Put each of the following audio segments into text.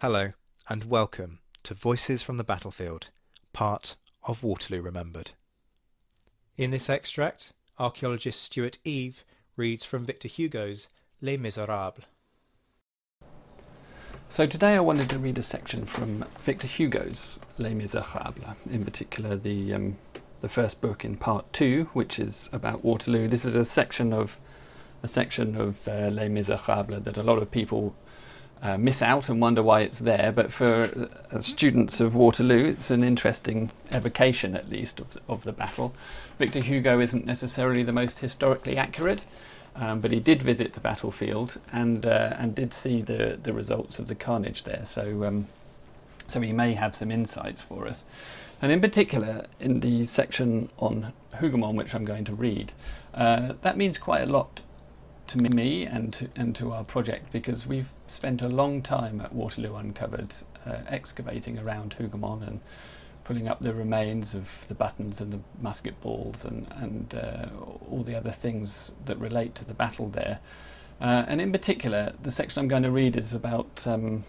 Hello, and welcome to Voices from the Battlefield, part of Waterloo Remembered. In this extract, archaeologist Stuart Eve reads from Victor Hugo's Les Miserables. So today I wanted to read a section from Victor Hugo's Les Miserables, in particular the um, the first book in part two, which is about Waterloo. This is a section of a section of uh, Les Miserables that a lot of people uh, miss out and wonder why it's there. But for uh, students of Waterloo, it's an interesting evocation, at least, of the, of the battle. Victor Hugo isn't necessarily the most historically accurate, um, but he did visit the battlefield and uh, and did see the the results of the carnage there. So um, so he may have some insights for us. And in particular, in the section on Hougoumont, which I'm going to read, uh, that means quite a lot to me and to, and to our project because we've spent a long time at Waterloo Uncovered uh, excavating around Hougoumont and pulling up the remains of the buttons and the musket balls and, and uh, all the other things that relate to the battle there. Uh, and in particular, the section I'm going to read is about um,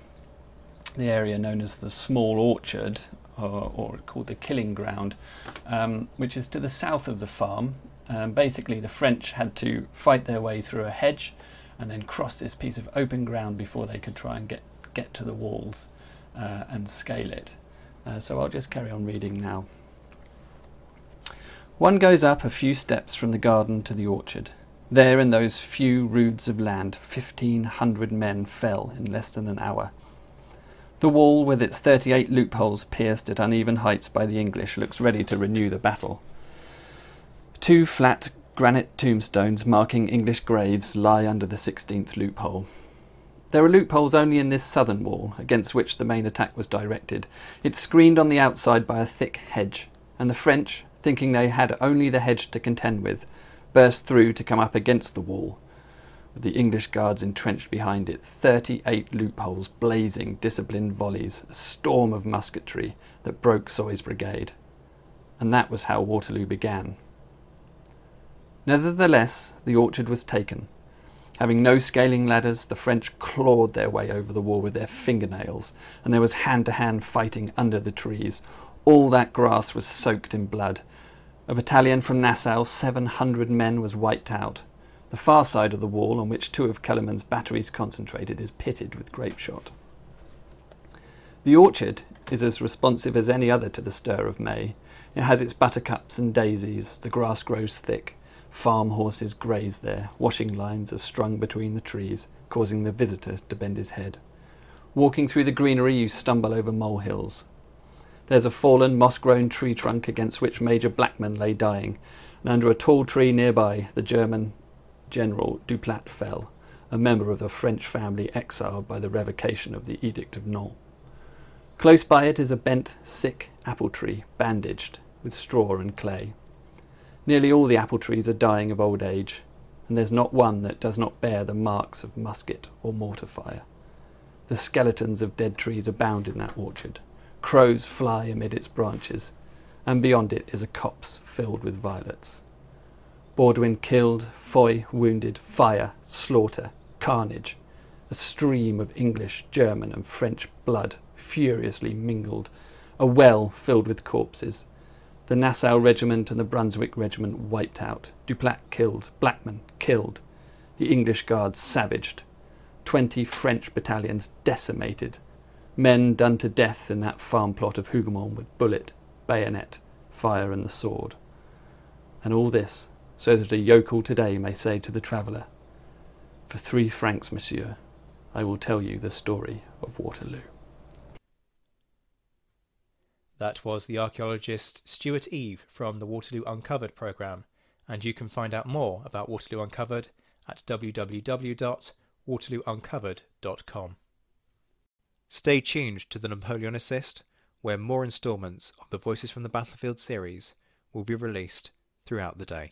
the area known as the Small Orchard, or, or called the Killing Ground, um, which is to the south of the farm um, basically, the French had to fight their way through a hedge and then cross this piece of open ground before they could try and get, get to the walls uh, and scale it. Uh, so I'll just carry on reading now. One goes up a few steps from the garden to the orchard. There, in those few roods of land, fifteen hundred men fell in less than an hour. The wall, with its thirty eight loopholes pierced at uneven heights by the English, looks ready to renew the battle. Two flat granite tombstones marking English graves lie under the 16th loophole. There are loopholes only in this southern wall, against which the main attack was directed. It's screened on the outside by a thick hedge, and the French, thinking they had only the hedge to contend with, burst through to come up against the wall, with the English guards entrenched behind it, thirty eight loopholes blazing disciplined volleys, a storm of musketry that broke Soye's brigade. And that was how Waterloo began. Nevertheless, the orchard was taken. Having no scaling ladders, the French clawed their way over the wall with their fingernails, and there was hand to hand fighting under the trees. All that grass was soaked in blood. A battalion from Nassau, 700 men, was wiped out. The far side of the wall, on which two of Kellermann's batteries concentrated, is pitted with grape shot. The orchard is as responsive as any other to the stir of May. It has its buttercups and daisies, the grass grows thick. Farm horses graze there, washing lines are strung between the trees, causing the visitor to bend his head. Walking through the greenery, you stumble over molehills. There's a fallen, moss grown tree trunk against which Major Blackman lay dying, and under a tall tree nearby, the German General Duplat fell, a member of a French family exiled by the revocation of the Edict of Nantes. Close by it is a bent, sick apple tree, bandaged with straw and clay. Nearly all the apple trees are dying of old age. and there's not one that does not bear the marks of musket or mortar fire. The skeletons of dead trees abound in that orchard. Crows fly amid its branches, and beyond it is a copse filled with violets. Bauduin killed, Foy wounded, fire, slaughter, carnage, a stream of English, German, and French blood furiously mingled, a well filled with corpses. The Nassau Regiment and the Brunswick Regiment wiped out, Duplat killed, Blackman killed, the English Guards savaged, twenty French battalions decimated, men done to death in that farm plot of Hougoumont with bullet, bayonet, fire, and the sword. And all this so that a yokel today may say to the traveller, For three francs, monsieur, I will tell you the story of Waterloo. That was the archaeologist Stuart Eve from the Waterloo Uncovered programme, and you can find out more about Waterloo Uncovered at www.waterloouncovered.com. Stay tuned to the Napoleonicist, where more instalments of the Voices from the Battlefield series will be released throughout the day.